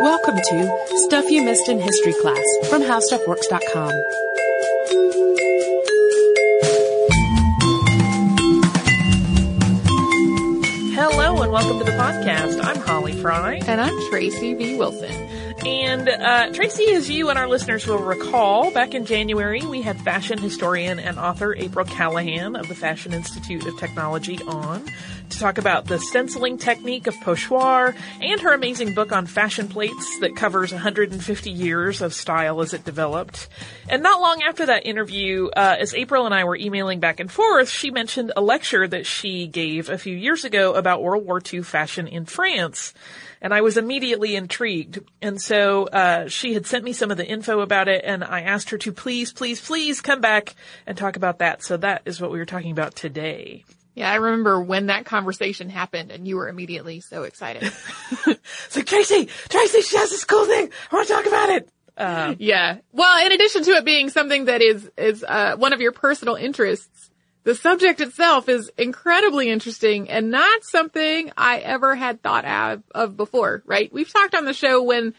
Welcome to Stuff You Missed in History Class from HowStuffWorks.com. Hello and welcome to the podcast. I'm Holly Fry. And I'm Tracy V. Wilson. And uh, Tracy, as you and our listeners will recall, back in January we had fashion historian and author April Calahan of the Fashion Institute of Technology on to talk about the stenciling technique of pochoir and her amazing book on fashion plates that covers 150 years of style as it developed. And not long after that interview, uh, as April and I were emailing back and forth, she mentioned a lecture that she gave a few years ago about World War II fashion in France and I was immediately intrigued. And so uh, she had sent me some of the info about it, and I asked her to please, please, please come back and talk about that. So that is what we were talking about today. Yeah, I remember when that conversation happened, and you were immediately so excited. it's like Tracy, Tracy, she has this cool thing. I want to talk about it. Uh, yeah. Well, in addition to it being something that is is uh, one of your personal interests, the subject itself is incredibly interesting and not something I ever had thought of, of before, right? We've talked on the show when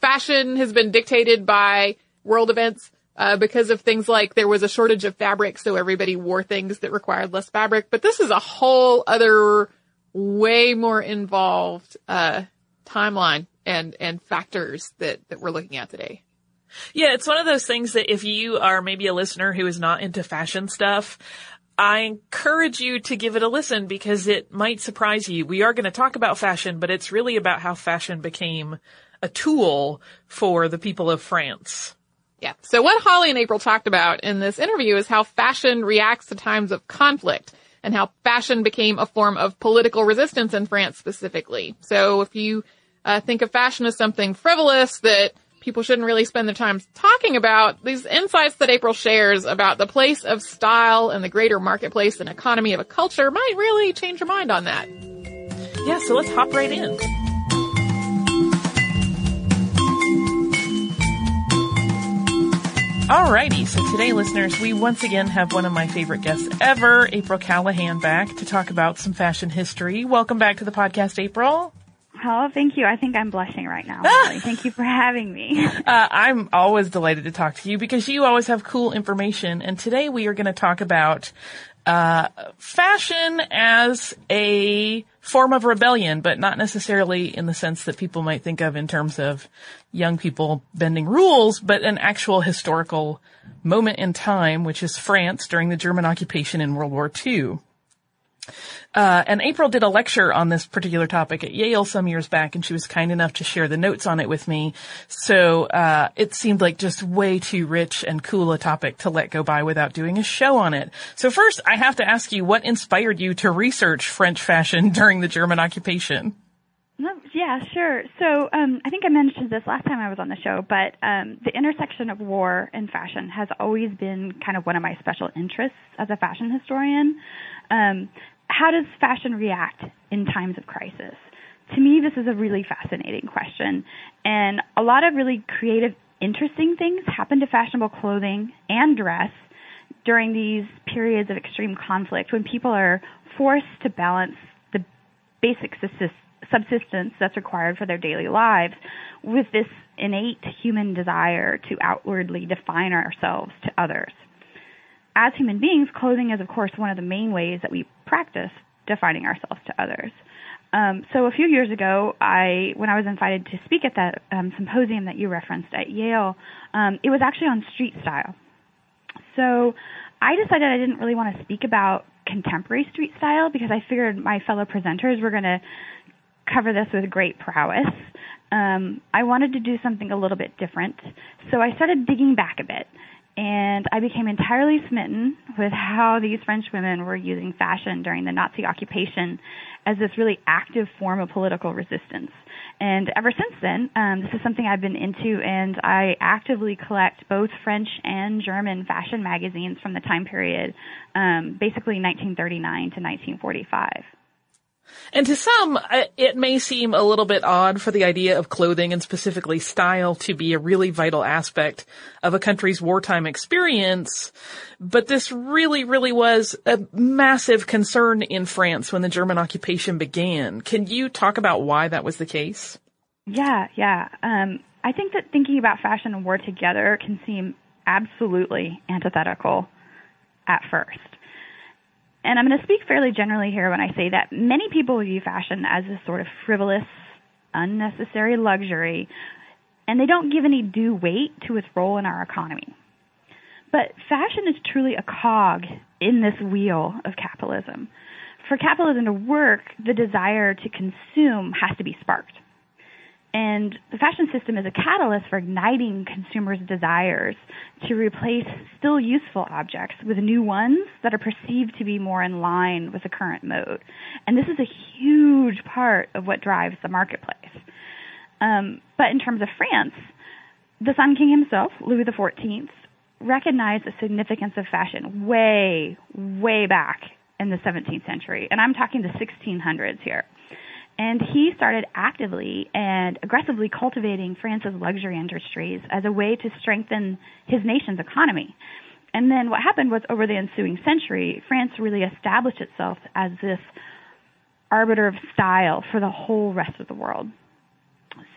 fashion has been dictated by world events uh, because of things like there was a shortage of fabric, so everybody wore things that required less fabric. But this is a whole other, way more involved uh, timeline and and factors that that we're looking at today. Yeah, it's one of those things that if you are maybe a listener who is not into fashion stuff, I encourage you to give it a listen because it might surprise you. We are going to talk about fashion, but it's really about how fashion became a tool for the people of France. Yeah. So what Holly and April talked about in this interview is how fashion reacts to times of conflict and how fashion became a form of political resistance in France specifically. So if you uh, think of fashion as something frivolous that people shouldn't really spend their time talking about these insights that April shares about the place of style and the greater marketplace and economy of a culture might really change your mind on that. Yeah, so let's hop right in. Alrighty, so today listeners, we once again have one of my favorite guests ever, April Calahan back to talk about some fashion history. Welcome back to the podcast, April. Oh, thank you. I think I'm blushing right now. Thank you for having me. Uh, I'm always delighted to talk to you because you always have cool information. And today we are going to talk about uh, fashion as a form of rebellion, but not necessarily in the sense that people might think of in terms of young people bending rules, but an actual historical moment in time, which is France during the German occupation in World War II. Uh, and April did a lecture on this particular topic at Yale some years back, and she was kind enough to share the notes on it with me. So uh, it seemed like just way too rich and cool a topic to let go by without doing a show on it. So first, I have to ask you, what inspired you to research French fashion during the German occupation? Yeah, sure. So um, I think I mentioned this last time I was on the show, but um, the intersection of war and fashion has always been kind of one of my special interests as a fashion historian. Um, how does fashion react in times of crisis? To me, this is a really fascinating question. And a lot of really creative, interesting things happen to fashionable clothing and dress during these periods of extreme conflict when people are forced to balance the basic subsistence that's required for their daily lives with this innate human desire to outwardly define ourselves to others as human beings, clothing is, of course, one of the main ways that we practice defining ourselves to others. Um, so a few years ago, I when I was invited to speak at that um, symposium that you referenced at Yale, um, it was actually on street style. So I decided I didn't really want to speak about contemporary street style because I figured my fellow presenters were going to cover this with great prowess. Um, I wanted to do something a little bit different, so I started digging back a bit and I became entirely smitten with how these French women were using fashion during the Nazi occupation as this really active form of political resistance. And ever since then, um, this is something I've been into, and I actively collect both French and German fashion magazines from the time period, um, basically 1939 to 1945. And to some, it may seem a little bit odd for the idea of clothing and specifically style to be a really vital aspect of a country's wartime experience. But this really, really was a massive concern in France when the German occupation began. Can you talk about why that was the case? Yeah, yeah. Um, I think that thinking about fashion and war together can seem absolutely antithetical at first. And I'm going to speak fairly generally here when I say that many people view fashion as a sort of frivolous, unnecessary luxury, and they don't give any due weight to its role in our economy. But fashion is truly a cog in this wheel of capitalism. For capitalism to work, the desire to consume has to be sparked. And the fashion system is a catalyst for igniting consumers' desires to replace still useful objects with new ones that are perceived to be more in line with the current mode. And this is a huge part of what drives the marketplace. Um, but in terms of France, the Sun King himself, Louis XIV, recognized the significance of fashion way, way back in the 17th century. And I'm talking the 1600s here. And he started actively and aggressively cultivating France's luxury industries as a way to strengthen his nation's economy. And then what happened was over the ensuing century, France really established itself as this arbiter of style for the whole rest of the world.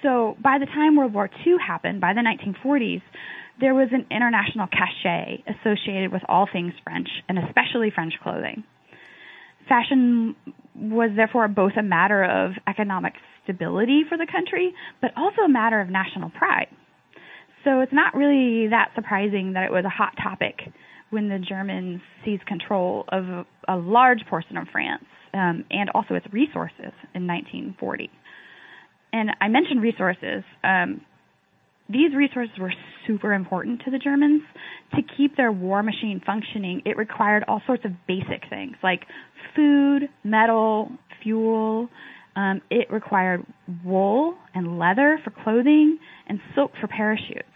So by the time World War II happened, by the 1940s, there was an international cachet associated with all things French, and especially French clothing. Fashion was therefore both a matter of economic stability for the country, but also a matter of national pride. So it's not really that surprising that it was a hot topic when the Germans seized control of a, a large portion of France um, and also its resources in 1940. And I mentioned resources. Um, these resources were super important to the Germans. To keep their war machine functioning, it required all sorts of basic things like food, metal, fuel. Um, it required wool and leather for clothing and silk for parachutes.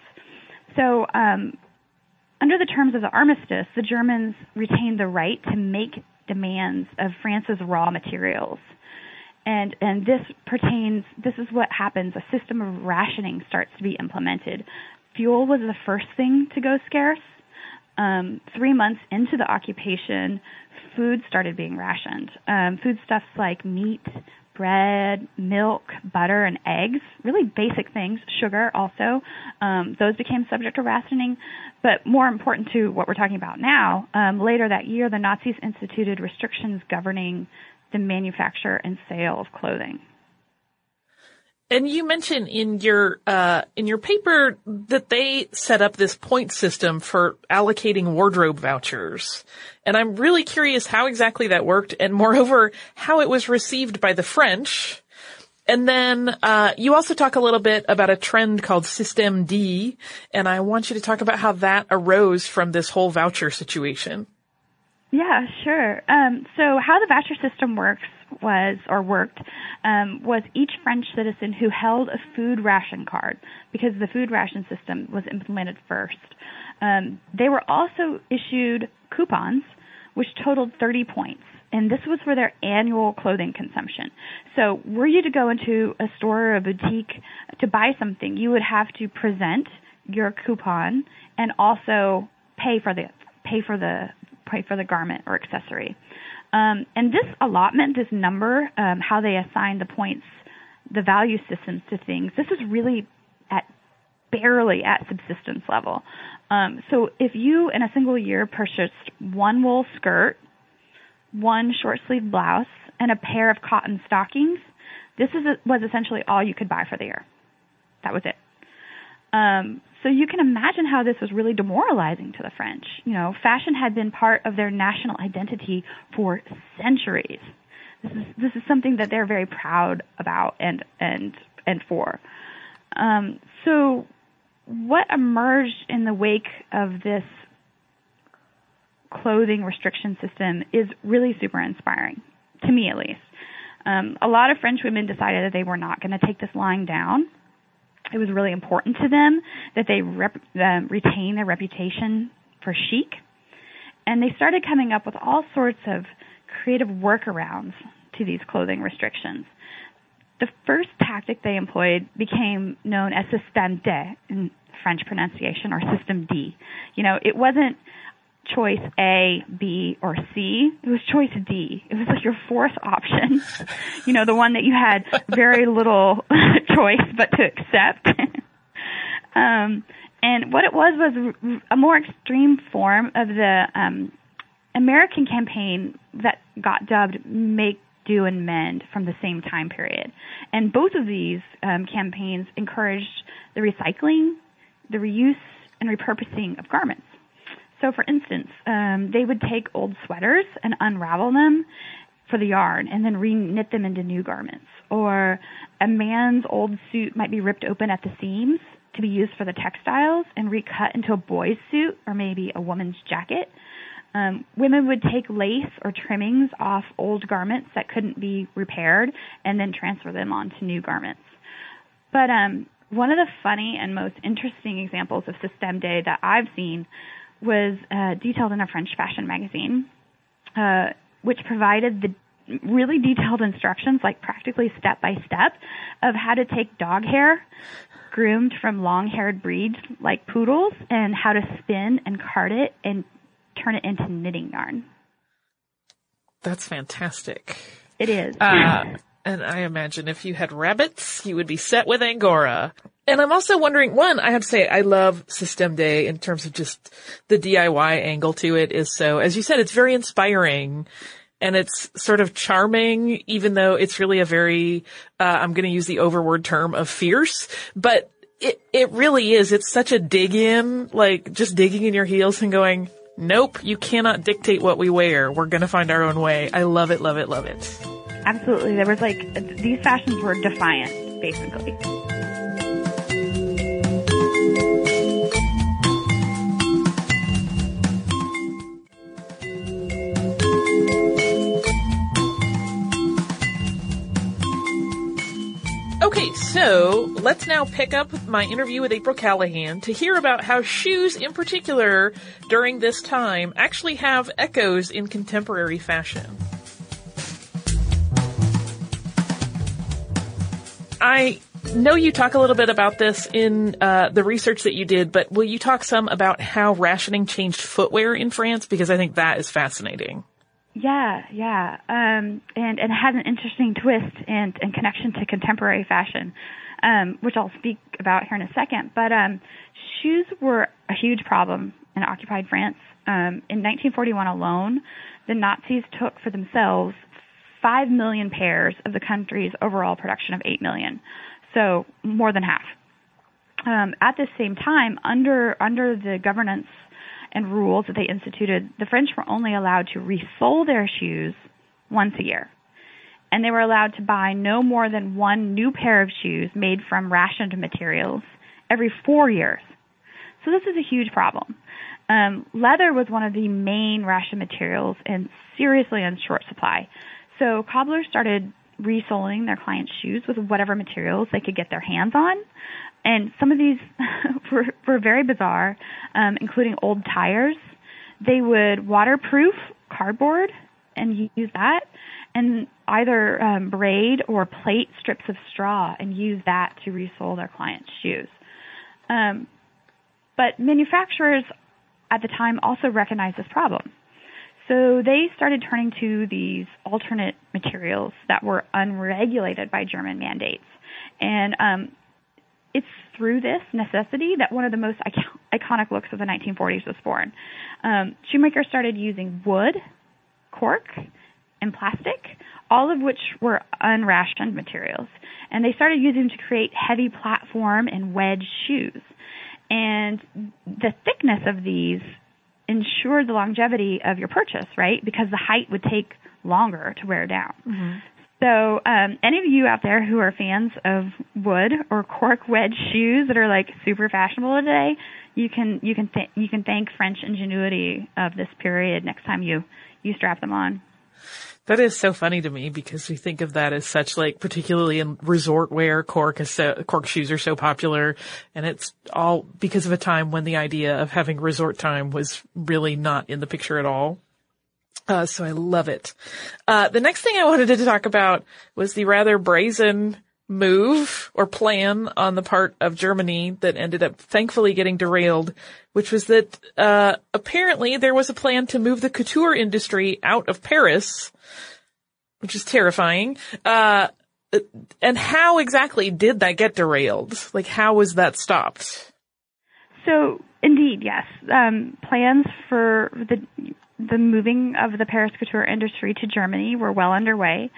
So, um, under the terms of the armistice, the Germans retained the right to make demands of France's raw materials. And, and this pertains, this is what happens. A system of rationing starts to be implemented. Fuel was the first thing to go scarce. Um, three months into the occupation, food started being rationed. Um, foodstuffs like meat, bread, milk, butter, and eggs, really basic things, sugar also, um, those became subject to rationing. But more important to what we're talking about now, um, later that year, the Nazis instituted restrictions governing the manufacture and sale of clothing. And you mentioned in your uh, in your paper that they set up this point system for allocating wardrobe vouchers, and I'm really curious how exactly that worked, and moreover how it was received by the French. And then uh, you also talk a little bit about a trend called System D, and I want you to talk about how that arose from this whole voucher situation. Yeah, sure. Um, so how the voucher system works was or worked um, was each French citizen who held a food ration card because the food ration system was implemented first. Um, they were also issued coupons which totaled 30 points. And this was for their annual clothing consumption. So, were you to go into a store or a boutique to buy something, you would have to present your coupon and also pay for the pay for the pay for the garment or accessory. Um, and this allotment, this number, um, how they assign the points, the value systems to things, this is really at barely at subsistence level. Um, so if you in a single year purchased one wool skirt, one short sleeve blouse, and a pair of cotton stockings, this is a, was essentially all you could buy for the year. That was it. Um, so you can imagine how this was really demoralizing to the French. You know, fashion had been part of their national identity for centuries. This is this is something that they're very proud about and and and for. Um, so, what emerged in the wake of this clothing restriction system is really super inspiring, to me at least. Um, a lot of French women decided that they were not going to take this lying down it was really important to them that they rep, uh, retain their reputation for chic. And they started coming up with all sorts of creative workarounds to these clothing restrictions. The first tactic they employed became known as système D in French pronunciation or system D. You know, it wasn't choice A, B, or C. It was choice D. It was like your fourth option. you know, the one that you had very little choice but to accept. um, and what it was was a more extreme form of the um, American campaign that got dubbed Make Do and Mend from the same time period. And both of these um, campaigns encouraged the recycling, the reuse, and repurposing of garments. So, for instance, um, they would take old sweaters and unravel them for the yarn and then re-knit them into new garments. Or a man's old suit might be ripped open at the seams to be used for the textiles and recut into a boy's suit or maybe a woman's jacket. Um, women would take lace or trimmings off old garments that couldn't be repaired and then transfer them onto new garments. But um, one of the funny and most interesting examples of System D that I've seen was uh, detailed in a French fashion magazine, uh, which provided the really detailed instructions, like practically step by step, of how to take dog hair groomed from long haired breeds like poodles and how to spin and card it and turn it into knitting yarn. That's fantastic. It is. Uh, and I imagine if you had rabbits, you would be set with Angora. And I'm also wondering, one, I have to say, I love System D in terms of just the DIY angle to it is so, as you said, it's very inspiring and it's sort of charming, even though it's really a very, uh, I'm going to use the overword term of fierce, but it, it really is. It's such a dig in, like just digging in your heels and going, nope, you cannot dictate what we wear. We're going to find our own way. I love it, love it, love it. Absolutely. There was like, these fashions were defiant, basically. So let's now pick up my interview with April Calahan to hear about how shoes in particular during this time actually have echoes in contemporary fashion. I know you talk a little bit about this in uh, the research that you did, but will you talk some about how rationing changed footwear in France? Because I think that is fascinating. Yeah, yeah, um, and and it has an interesting twist and, and connection to contemporary fashion, um, which I'll speak about here in a second. But um, shoes were a huge problem in occupied France. Um, in 1941 alone, the Nazis took for themselves five million pairs of the country's overall production of eight million, so more than half. Um, at the same time, under under the governance and rules that they instituted, the French were only allowed to resole their shoes once a year. And they were allowed to buy no more than one new pair of shoes made from rationed materials every four years. So this is a huge problem. Um, leather was one of the main ration materials and seriously in short supply. So cobblers started resoling their clients' shoes with whatever materials they could get their hands on. And some of these were, were very bizarre, um, including old tires. They would waterproof cardboard and use that, and either um, braid or plate strips of straw and use that to resole their clients' shoes. Um, but manufacturers at the time also recognized this problem. So they started turning to these alternate materials that were unregulated by German mandates. And um, it's through this necessity that one of the most iconic looks of the 1940s was born. Um, shoemakers started using wood, cork, and plastic, all of which were unrationed materials. And they started using them to create heavy platform and wedge shoes. And the thickness of these ensured the longevity of your purchase, right? Because the height would take longer to wear down. Mm-hmm. So, um, any of you out there who are fans of wood or cork wedge shoes that are like super fashionable today, you can you can th- you can thank French ingenuity of this period next time you you strap them on. That is so funny to me because we think of that as such like, particularly in resort wear, cork is so, cork shoes are so popular and it's all because of a time when the idea of having resort time was really not in the picture at all. Uh, so I love it. Uh, the next thing I wanted to talk about was the rather brazen move or plan on the part of Germany that ended up thankfully getting derailed, which was that uh, apparently there was a plan to move the couture industry out of Paris, which is terrifying. Uh, and how exactly did that get derailed? Like, how was that stopped? So, indeed, yes. Um, plans for the the moving of the Paris couture industry to Germany were well underway.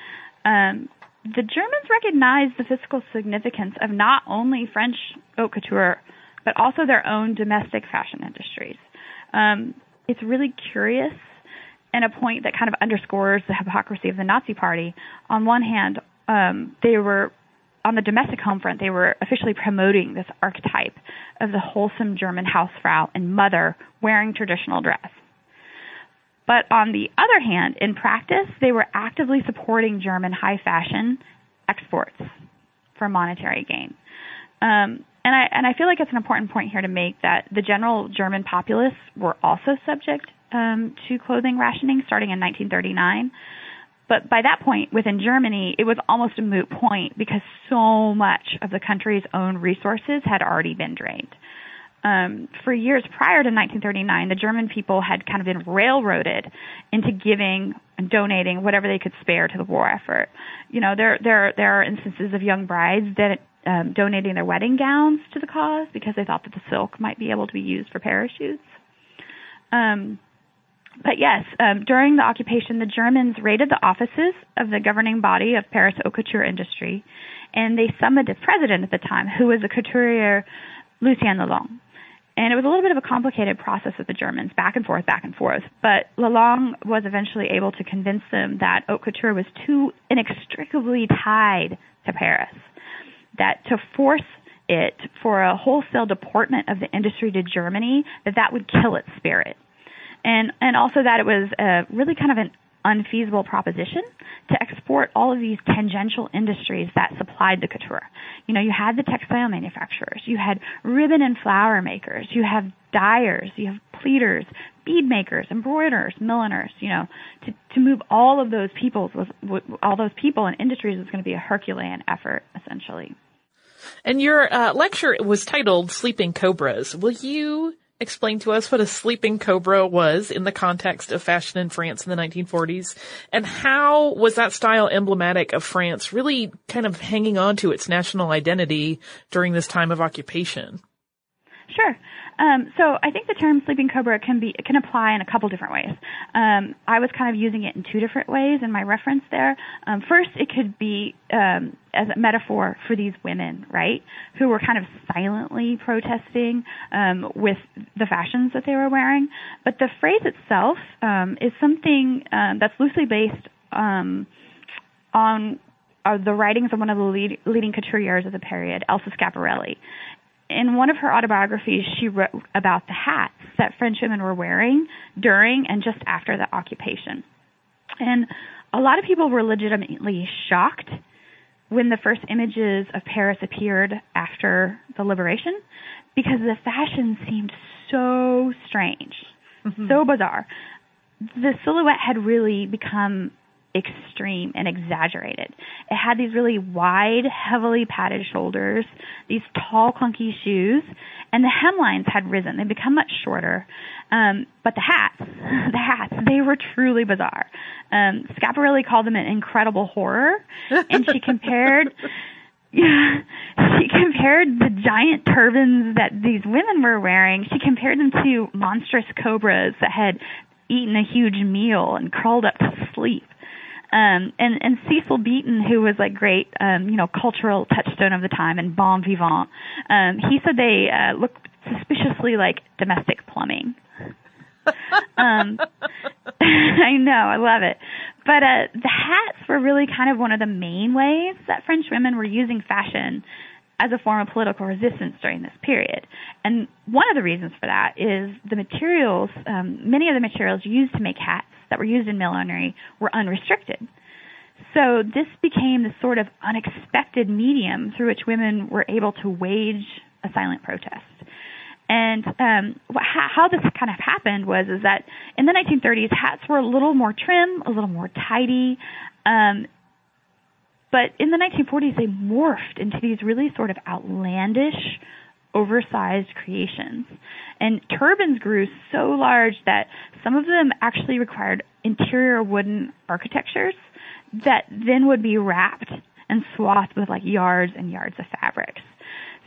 Um, the Germans recognized the fiscal significance of not only French haute couture, but also their own domestic fashion industries. Um, it's really curious and a point that kind of underscores the hypocrisy of the Nazi Party. On one hand, um, they were on the domestic home front, they were officially promoting this archetype of the wholesome German Hausfrau and mother wearing traditional dress. But on the other hand, in practice, they were actively supporting German high fashion exports for monetary gain. Um, and I and I feel like it's an important point here to make that the general German populace were also subject um, to clothing rationing starting in 1939. But by that point, within Germany, it was almost a moot point because so much of the country's own resources had already been drained um, for years prior to 1939, the German people had kind of been railroaded into giving and donating whatever they could spare to the war effort. You know, there there there are instances of young brides that um, donating their wedding gowns to the cause because they thought that the silk might be able to be used for parachutes. Um, but yes, um, during the occupation, the Germans raided the offices of the governing body of Paris haute couture industry, and they summoned the president at the time, who was the couturier Lucien Lelong. And it was a little bit of a complicated process with the Germans, back and forth, back and forth. But Lelong was eventually able to convince them that haute couture was too inextricably tied to Paris, that to force it for a wholesale deportment of the industry to Germany, that that would kill its spirit. And, and also that it was a really kind of an unfeasible proposition to export all of these tangential industries that supplied the couture. You know, you had the textile manufacturers, you had ribbon and flower makers, you have dyers, you have pleaters, bead makers, embroiderers, milliners. You know, to to move all of those people was all those people and industries was going to be a Herculean effort, essentially. And your uh, lecture was titled "Sleeping Cobras." Will you explain to us what a sleeping cobra was in the context of fashion in France in the 1940s? And how was that style emblematic of France really kind of hanging on to its national identity during this time of occupation? Sure. Um, so I think the term sleeping cobra can be can apply in a couple different ways. Um, I was kind of using it in two different ways in my reference there. Um, first, it could be um, as a metaphor for these women, right, who were kind of silently protesting um, with the fashions that they were wearing. But the phrase itself um, is something that's loosely based on uh, the writings of one of the lead, leading couturiers of the period, Elsa Schiaparelli in one of her autobiographies, she wrote about the hats that French women were wearing during and just after the occupation. And a lot of people were legitimately shocked when the first images of Paris appeared after the liberation because the fashion seemed so strange, mm-hmm. so bizarre. The silhouette had really become extreme and exaggerated. It had these really wide, heavily padded shoulders, these tall, clunky shoes, and the hemlines had risen. They'd become much shorter. Um, but the hats, the hats, they were truly bizarre. Um, Schiaparelli called them an incredible horror, and she compared. Yeah, she compared the giant turbans that these women were wearing. She compared them to monstrous cobras that had eaten a huge meal and crawled up to sleep. Um, and, and Cecil Beaton, who was like great, um, you know, cultural touchstone of the time and bon vivant, um, he said they uh, looked suspiciously like domestic plumbing. um, I know, I love it. But uh, the hats were really kind of one of the main ways that French women were using fashion as a form of political resistance during this period. And one of the reasons for that is the materials, um, many of the materials used to make hats that were used in millinery were unrestricted. So this became the sort of unexpected medium through which women were able to wage a silent protest. And um, how this kind of happened was is that in the 1930s, hats were a little more trim, a little more tidy. Um, But in the 1940s, they morphed into these really sort of outlandish, oversized creations. And turbans grew so large that some of them actually required interior wooden architectures that then would be wrapped and swathed with like yards and yards of fabrics.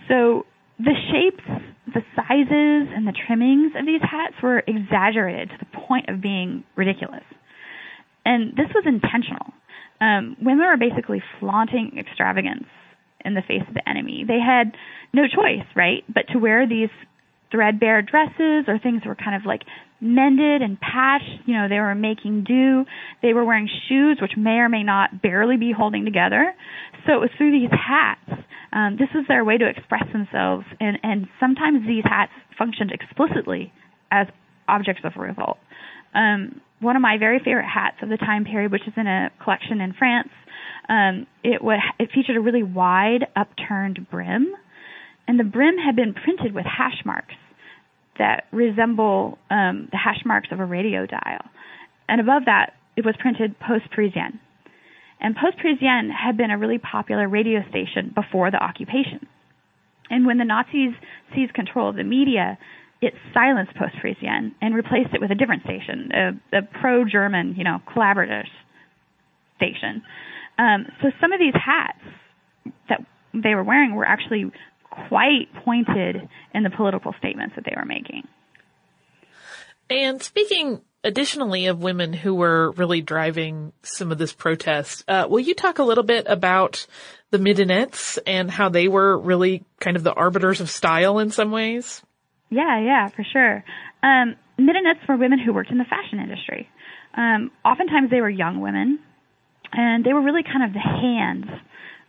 So the shapes, the sizes, and the trimmings of these hats were exaggerated to the point of being ridiculous. And this was intentional. Um, women were basically flaunting extravagance in the face of the enemy. They had no choice, right, but to wear these threadbare dresses or things that were kind of like mended and patched. You know, they were making do. They were wearing shoes, which may or may not barely be holding together. So it was through these hats. Um, this was their way to express themselves, and, and sometimes these hats functioned explicitly as objects of revolt. Um, one of my very favorite hats of the time period, which is in a collection in France, um, it it featured a really wide upturned brim, and the brim had been printed with hash marks that resemble um, the hash marks of a radio dial. And above that, it was printed Poste Parisienne. And Poste Parisienne had been a really popular radio station before the occupation. And when the Nazis seized control of the media, it silenced Poste Parisienne and replaced it with a different station, a, a pro-German, you know, collaborative station. Um, so some of these hats that they were wearing were actually quite pointed in the political statements that they were making. And speaking additionally of women who were really driving some of this protest, uh, will you talk a little bit about the midinettes and how they were really kind of the arbiters of style in some ways? Yeah, yeah, for sure. Um, were women who worked in the fashion industry. Um, oftentimes they were young women, and they were really kind of the hands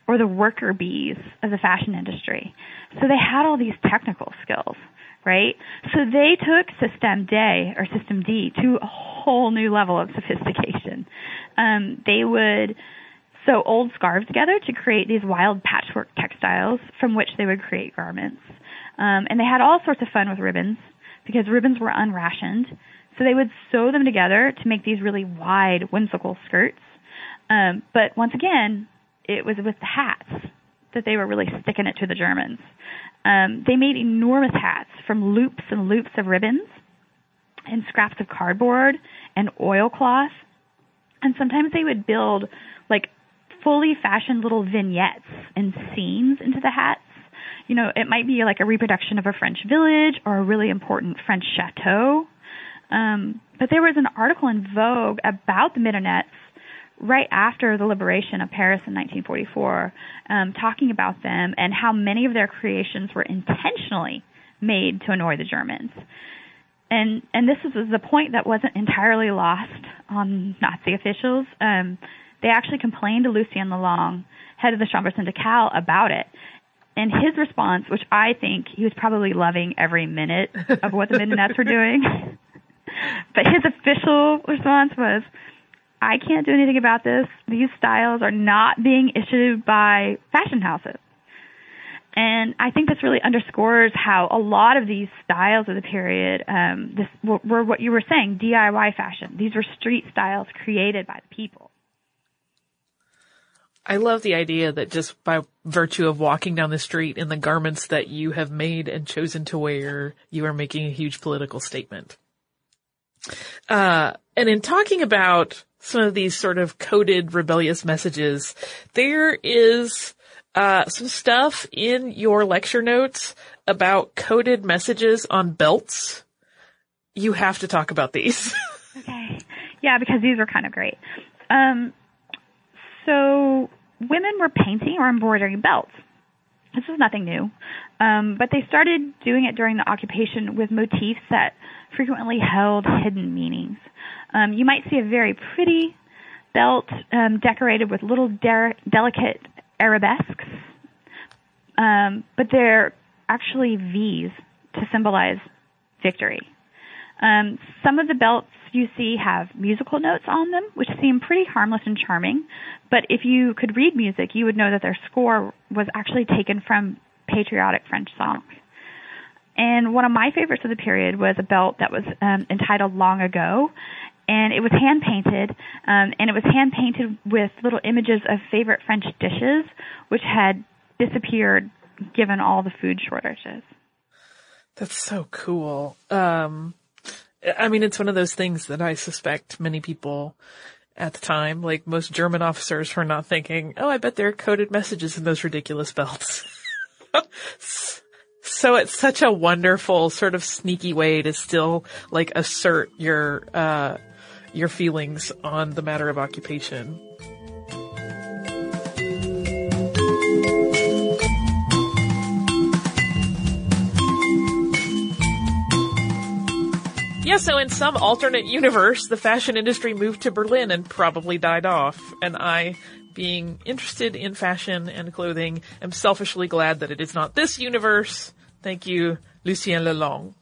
or the worker bees of the fashion industry. So they had all these technical skills, right? So they took System D or System D to a whole new level of sophistication. Um, they would sew old scarves together to create these wild patchwork textiles from which they would create garments. Um, and they had all sorts of fun with ribbons because ribbons were unrationed. So they would sew them together to make these really wide, whimsical skirts. Um, but once again, it was with the hats that they were really sticking it to the Germans. Um, they made enormous hats from loops and loops of ribbons and scraps of cardboard and oilcloth. And sometimes they would build like fully fashioned little vignettes and scenes into the hats. You know, it might be like a reproduction of a French village or a really important French chateau. Um, but there was an article in Vogue about the midinettes right after the liberation of Paris in 1944, um, talking about them and how many of their creations were intentionally made to annoy the Germans. And and this is the point that wasn't entirely lost on Nazi officials. Um, they actually complained to Lucien Lelong, head of the Chambre syndicale, about it. And his response, which I think he was probably loving every minute of what the Midinettes were doing, but his official response was, I can't do anything about this. These styles are not being issued by fashion houses. And I think this really underscores how a lot of these styles of the period um, this, were, were what you were saying, DIY fashion. These were street styles created by the people. I love the idea that just by virtue of walking down the street in the garments that you have made and chosen to wear, you are making a huge political statement. Uh, and in talking about some of these sort of coded rebellious messages, there is uh, some stuff in your lecture notes about coded messages on belts. You have to talk about these. okay. Yeah, because these are kind of great. Um, so women were painting or embroidering belts. This was nothing new, um, but they started doing it during the occupation with motifs that frequently held hidden meanings. Um, you might see a very pretty belt um, decorated with little de- delicate arabesques, um, but they're actually V's to symbolize victory. Um, some of the belts you see have musical notes on them, which seem pretty harmless and charming. But if you could read music, you would know that their score was actually taken from patriotic French songs. And one of my favorites of the period was a belt that was um, entitled Long Ago, and it was hand painted, um, and it was hand painted with little images of favorite French dishes, which had disappeared given all the food shortages. That's so cool. Um, I mean, it's one of those things that I suspect many people at the time, like most German officers were not thinking, oh, I bet there are coded messages in those ridiculous belts. so it's such a wonderful sort of sneaky way to still like assert your, uh, your feelings on the matter of occupation. Yeah, so in some alternate universe, the fashion industry moved to Berlin and probably died off. And I, being interested in fashion and clothing, am selfishly glad that it is not this universe. Thank you, Lucien Lelong.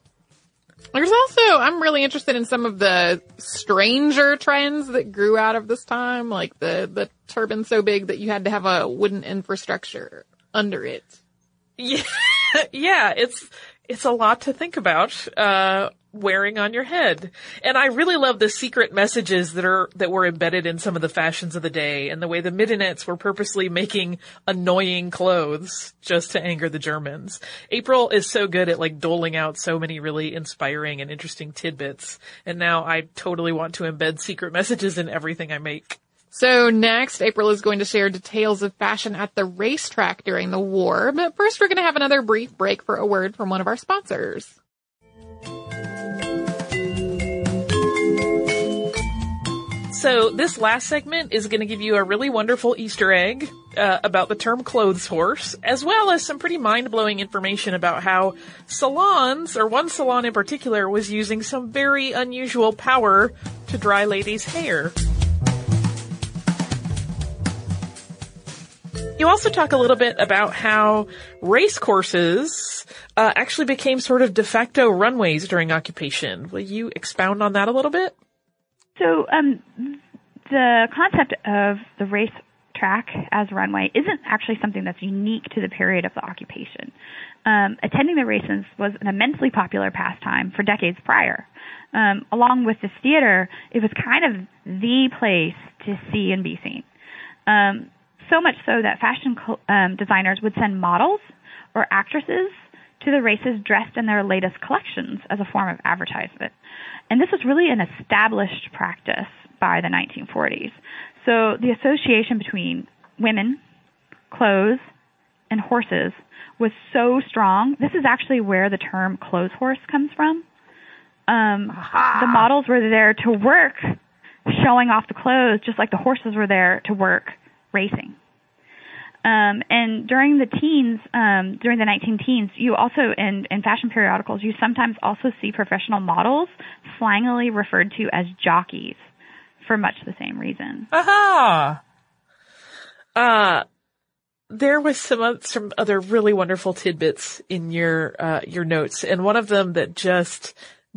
There's also, I'm really interested in some of the stranger trends that grew out of this time, like the, the turban so big that you had to have a wooden infrastructure under it. Yeah, yeah, it's, it's a lot to think about. Uh, wearing on your head. And I really love the secret messages that are, that were embedded in some of the fashions of the day and the way the Midinettes were purposely making annoying clothes just to anger the Germans. April is so good at like doling out so many really inspiring and interesting tidbits. And now I totally want to embed secret messages in everything I make. So next, April is going to share details of fashion at the racetrack during the war. But first, we're going to have another brief break for a word from one of our sponsors. So this last segment is going to give you a really wonderful Easter egg uh, about the term clothes horse, as well as some pretty mind-blowing information about how salons, or one salon in particular, was using some very unusual power to dry ladies' hair. You also talk a little bit about how race courses uh, actually became sort of de facto runways during occupation. Will you expound on that a little bit? So um, the concept of the race track as runway isn't actually something that's unique to the period of the occupation. Um, attending the races was an immensely popular pastime for decades prior. Um, along with this theater, it was kind of the place to see and be seen. Um, so much so that fashion co- um, designers would send models or actresses to the races dressed in their latest collections as a form of advertisement. And this was really an established practice by the 1940s. So the association between women, clothes, and horses was so strong. This is actually where the term clothes horse comes from. Um, the models were there to work showing off the clothes just like the horses were there to work racing. Um, and during the teens, um, during the 19 teens, you also in, in fashion periodicals, you sometimes also see professional models slangily referred to as jockeys for much the same reason. Aha! Uh, there was some some other really wonderful tidbits in your uh, your notes, and one of them that just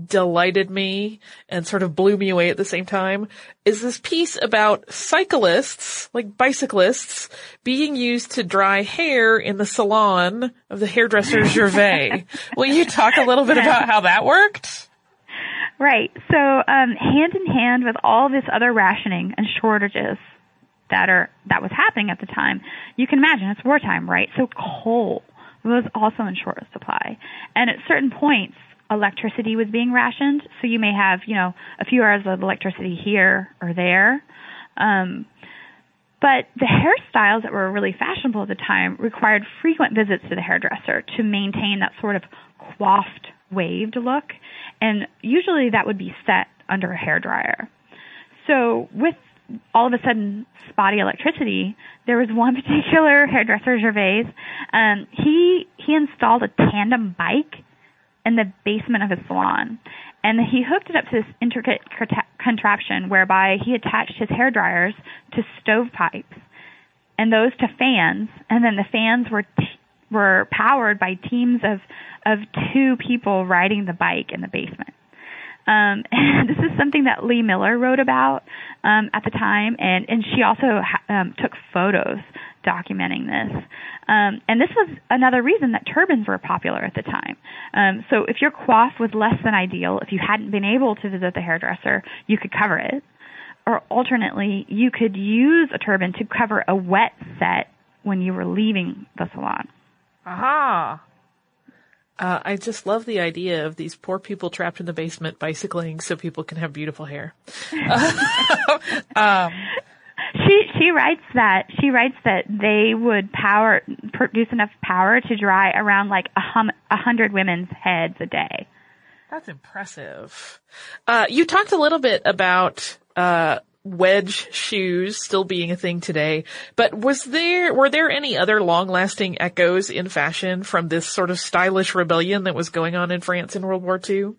delighted me and sort of blew me away at the same time is this piece about cyclists, like bicyclists, being used to dry hair in the salon of the hairdresser Gervais. Will you talk a little bit about how that worked? Right. So, um, hand in hand with all this other rationing and shortages that are that was happening at the time, you can imagine it's wartime, right? So coal was also in short supply, and at certain points, electricity was being rationed. So you may have, you know, a few hours of electricity here or there. Um, but the hairstyles that were really fashionable at the time required frequent visits to the hairdresser to maintain that sort of coiffed, waved look. And usually that would be set under a hair dryer. So with all of a sudden spotty electricity, there was one particular hairdresser, Gervais. Um, he he installed a tandem bike in the basement of his salon. And he hooked it up to this intricate contraption whereby he attached his hair dryers to stovepipes and those to fans. And then the fans were, t- were powered by teams of, of two people riding the bike in the basement. Um, and this is something that Lee Miller wrote about um, at the time, and and she also um, took photos documenting this. Um, and this was another reason that turbans were popular at the time. Um, so if your coif was less than ideal, if you hadn't been able to visit the hairdresser, you could cover it. Or alternately, you could use a turban to cover a wet set when you were leaving the salon. Aha. Uh, I just love the idea of these poor people trapped in the basement bicycling so people can have beautiful hair. um, she she writes that she writes that they would power produce enough power to dry around like a hum a hundred women's heads a day. That's impressive. Uh, you talked a little bit about uh, wedge shoes still being a thing today, but was there were there any other long-lasting echoes in fashion from this sort of stylish rebellion that was going on in France in World War II?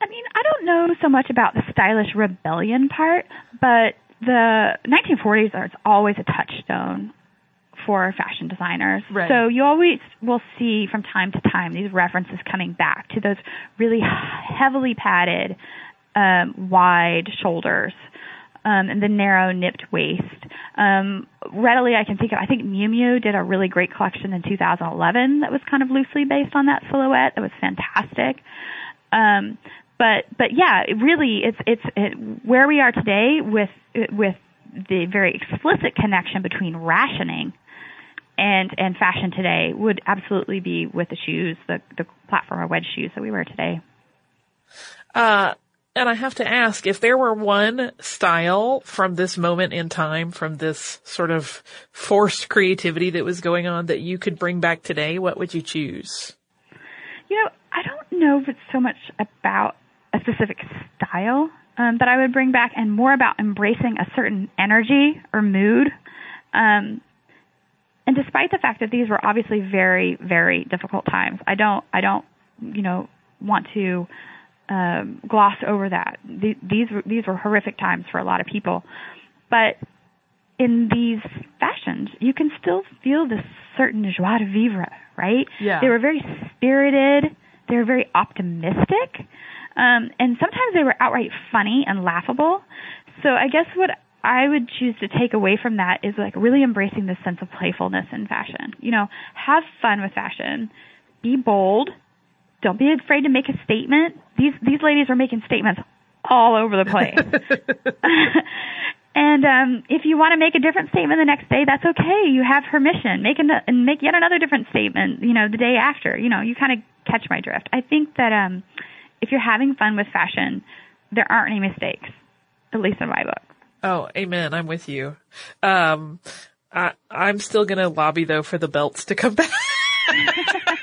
I mean, I don't know so much about the stylish rebellion part, but the 1940s are always a touchstone for fashion designers. Right. So you always will see from time to time these references coming back to those really heavily padded, um, wide shoulders. Um, and the narrow nipped waist. Um, readily, I can think of. I think Miu Miu did a really great collection in 2011 that was kind of loosely based on that silhouette. That was fantastic. Um, but but yeah, really, it's it's it, where we are today with with the very explicit connection between rationing and and fashion today would absolutely be with the shoes, the the platform or wedge shoes that we wear today. Uh, and I have to ask if there were one style from this moment in time, from this sort of forced creativity that was going on that you could bring back today, what would you choose? You know, I don't know if it's so much about a specific style um, that I would bring back, and more about embracing a certain energy or mood. Um, and despite the fact that these were obviously very, very difficult times, I don't, I don't, you know, want to um, gloss over that. These, these were these were horrific times for a lot of people, but in these fashions, you can still feel this certain joie de vivre, right? Yeah. They were very spirited. They were very optimistic. Um, and sometimes they were outright funny and laughable. So I guess what I would choose to take away from that is like really embracing this sense of playfulness in fashion. You know, have fun with fashion. Be bold. Don't be afraid to make a statement. These these ladies are making statements all over the place. and um, if you want to make a different statement the next day, that's okay. You have permission. Make an, and make yet another different statement. You know, the day after. You know, you kind of catch my drift. I think that um, if you're having fun with fashion, there aren't any mistakes, at least in my book. Oh, amen. I'm with you. Um, I, I'm still gonna lobby though for the belts to come back.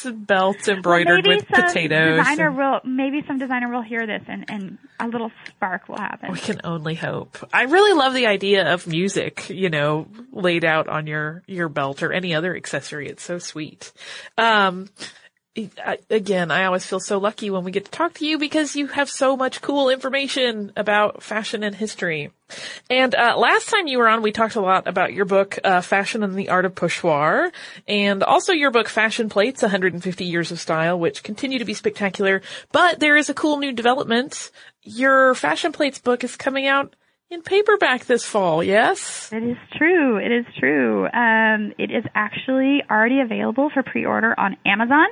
some belts embroidered maybe with some potatoes. Designer and- will maybe some designer will hear this and and a little spark will happen. We can only hope. I really love the idea of music, you know, laid out on your, your belt or any other accessory. It's so sweet. Um, again, I always feel so lucky when we get to talk to you because you have so much cool information about fashion and history. And uh, last time you were on, we talked a lot about your book, uh, Fashion and the Art of Pochoir, and also your book, Fashion Plates, 150 Years of Style, which continue to be spectacular. But there is a cool new development. Your Fashion Plates book is coming out in paperback this fall, yes? It is true. It is true. Um, it is actually already available for pre-order on Amazon.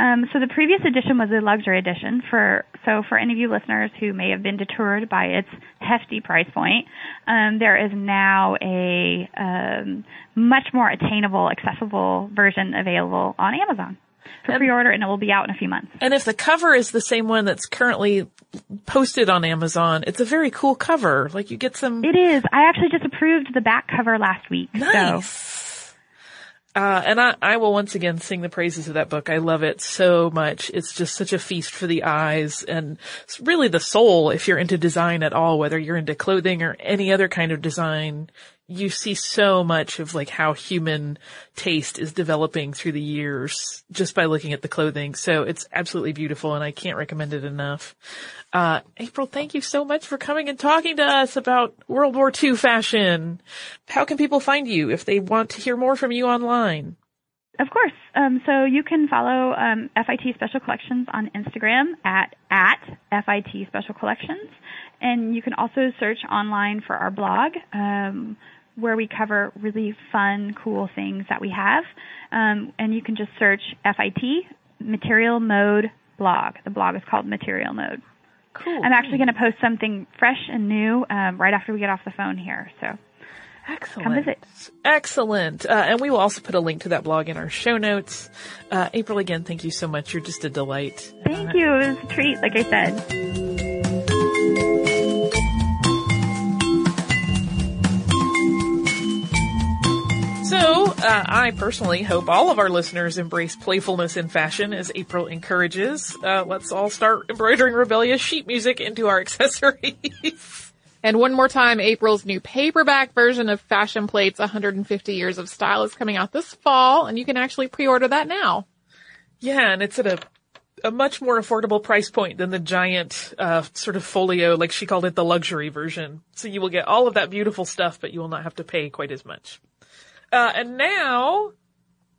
Um, so the previous edition was a luxury edition for so for any of you listeners who may have been deterred by its hefty price point, um, there is now a um, much more attainable, accessible version available on Amazon for pre-order, and it will be out in a few months. And if the cover is the same one that's currently posted on Amazon, it's a very cool cover. Like you get some It is. I actually just approved the back cover last week. So nice. Uh, and I, I will once again sing the praises of that book. I love it so much. It's just such a feast for the eyes and it's really the soul if you're into design at all, whether you're into clothing or any other kind of design. You see so much of like how human taste is developing through the years just by looking at the clothing. So it's absolutely beautiful and I can't recommend it enough. Uh, April, thank you so much for coming and talking to us about World War II fashion. How can people find you if they want to hear more from you online? Of course. Um, so you can follow um, FIT Special Collections on Instagram at at FIT Special Collections, and you can also search online for our blog, um, where we cover really fun, cool things that we have. Um, and you can just search FIT Material Mode blog. The blog is called Material Mode. Cool. I'm actually going to post something fresh and new um, right after we get off the phone here. So Excellent. Come visit. Excellent. Uh, and we will also put a link to that blog in our show notes. Uh, April, again, thank you so much. You're just a delight. thank you. It was a treat, like I said. Uh, I personally hope all of our listeners embrace playfulness in fashion as April encourages. Uh, let's all start embroidering rebellious sheet music into our accessories. And one more time, April's new paperback version of Fashion Plates 150 Years of Style is coming out this fall, and you can actually pre-order that now. yeah, and it's at a a much more affordable price point than the giant uh, sort of folio, like she called it, the luxury version. So you will get all of that beautiful stuff, but you will not have to pay quite as much. Uh, and now,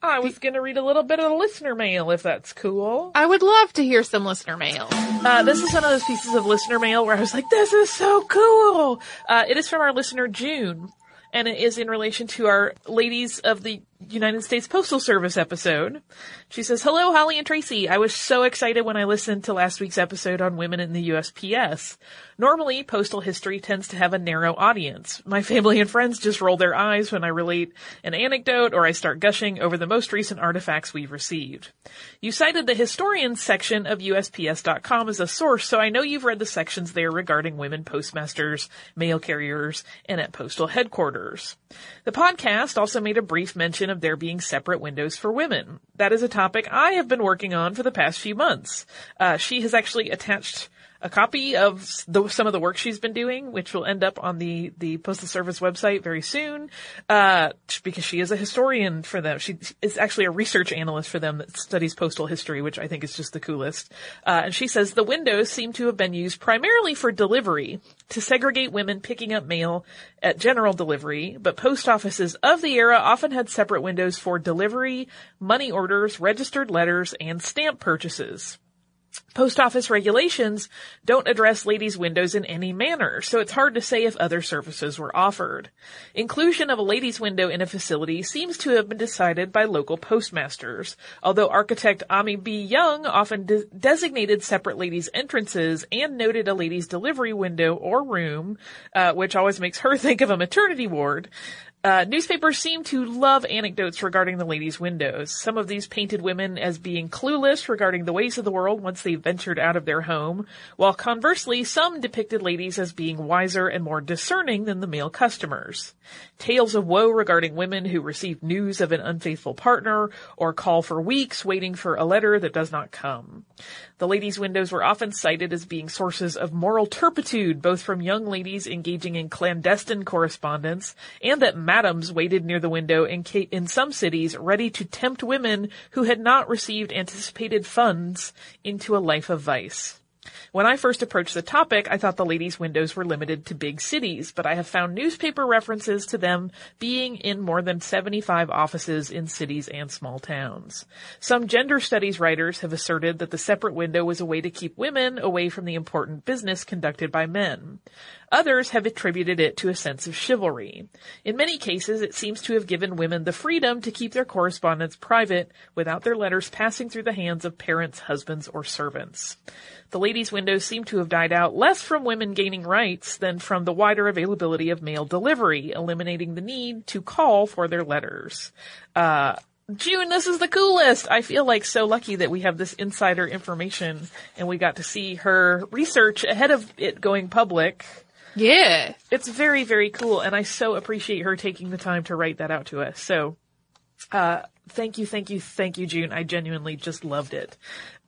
I was going to read a little bit of the listener mail, if that's cool. I would love to hear some listener mail. Uh, this is one of those pieces of listener mail where I was like, this is so cool. Uh, it is from our listener June, and it is in relation to our Ladies of the United States Postal Service episode. She says, hello, Holly and Tracy. I was so excited when I listened to last week's episode on women in the USPS. Normally, postal history tends to have a narrow audience. My family and friends just roll their eyes when I relate an anecdote or I start gushing over the most recent artifacts we've received. You cited the historians section of USPS.com as a source, so I know you've read the sections there regarding women postmasters, mail carriers, and at postal headquarters. The podcast also made a brief mention of there being separate windows for women. That is a topic I have been working on for the past few months. Uh, she has actually attached a copy of the, some of the work she's been doing, which will end up on the, the Postal Service website very soon, uh, because she is a historian for them. She is actually a research analyst for them that studies postal history, which I think is just the coolest. Uh, and she says the windows seem to have been used primarily for delivery to segregate women picking up mail at general delivery, but post offices of the era often had separate windows for delivery, money orders, registered letters, and stamp purchases. Post office regulations don't address ladies' windows in any manner, so it's hard to say if other services were offered. Inclusion of a ladies' window in a facility seems to have been decided by local postmasters, although architect Ammi B. Young often de- designated separate ladies' entrances and noted a ladies' delivery window or room, uh, which always makes her think of a maternity ward. Uh, newspapers seem to love anecdotes regarding the ladies' windows. Some of these painted women as being clueless regarding the ways of the world once they ventured out of their home, while conversely, some depicted ladies as being wiser and more discerning than the male customers. Tales of woe regarding women who received news of an unfaithful partner or call for weeks waiting for a letter that does not come. The ladies' windows were often cited as being sources of moral turpitude, both from young ladies engaging in clandestine correspondence and that madams waited near the window in, ca- in some cities ready to tempt women who had not received anticipated funds into a life of vice. When I first approached the topic, I thought the ladies' windows were limited to big cities, but I have found newspaper references to them being in more than 75 offices in cities and small towns. Some gender studies writers have asserted that the separate window was a way to keep women away from the important business conducted by men. Others have attributed it to a sense of chivalry. In many cases, it seems to have given women the freedom to keep their correspondence private without their letters passing through the hands of parents, husbands, or servants. The ladies' windows seem to have died out less from women gaining rights than from the wider availability of mail delivery, eliminating the need to call for their letters. Uh, June, this is the coolest. I feel like so lucky that we have this insider information and we got to see her research ahead of it going public. Yeah. It's very, very cool, and I so appreciate her taking the time to write that out to us. So, uh, thank you, thank you, thank you, June. I genuinely just loved it.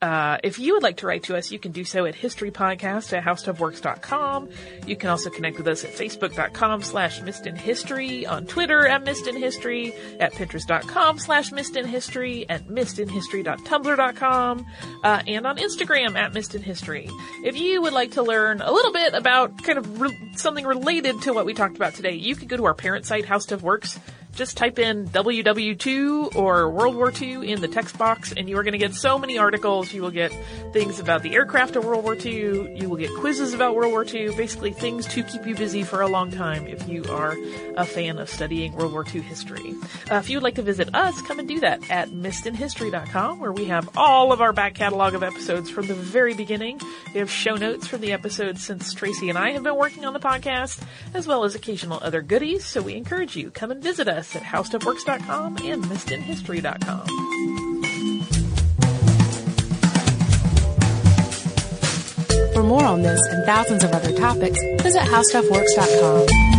Uh, if you would like to write to us, you can do so at historypodcast at howstuffworks.com. You can also connect with us at facebook.com slash missedinhistory, on Twitter at missedinhistory, at pinterest.com slash missedinhistory, at missedinhistory.tumblr.com, uh, and on Instagram at missedinhistory. If you would like to learn a little bit about kind of re- something related to what we talked about today, you could go to our parent site, How Stuff Works, just type in WW2 or World War II in the text box and you are going to get so many articles. You will get things about the aircraft of World War II. You will get quizzes about World War II. Basically things to keep you busy for a long time if you are a fan of studying World War II history. Uh, if you would like to visit us, come and do that at missedinhistory.com where we have all of our back catalog of episodes from the very beginning. We have show notes from the episodes since Tracy and I have been working on the podcast, as well as occasional other goodies. So we encourage you, come and visit us us at howstuffworks.com and missedinhistory.com. For more on this and thousands of other topics, visit howstuffworks.com.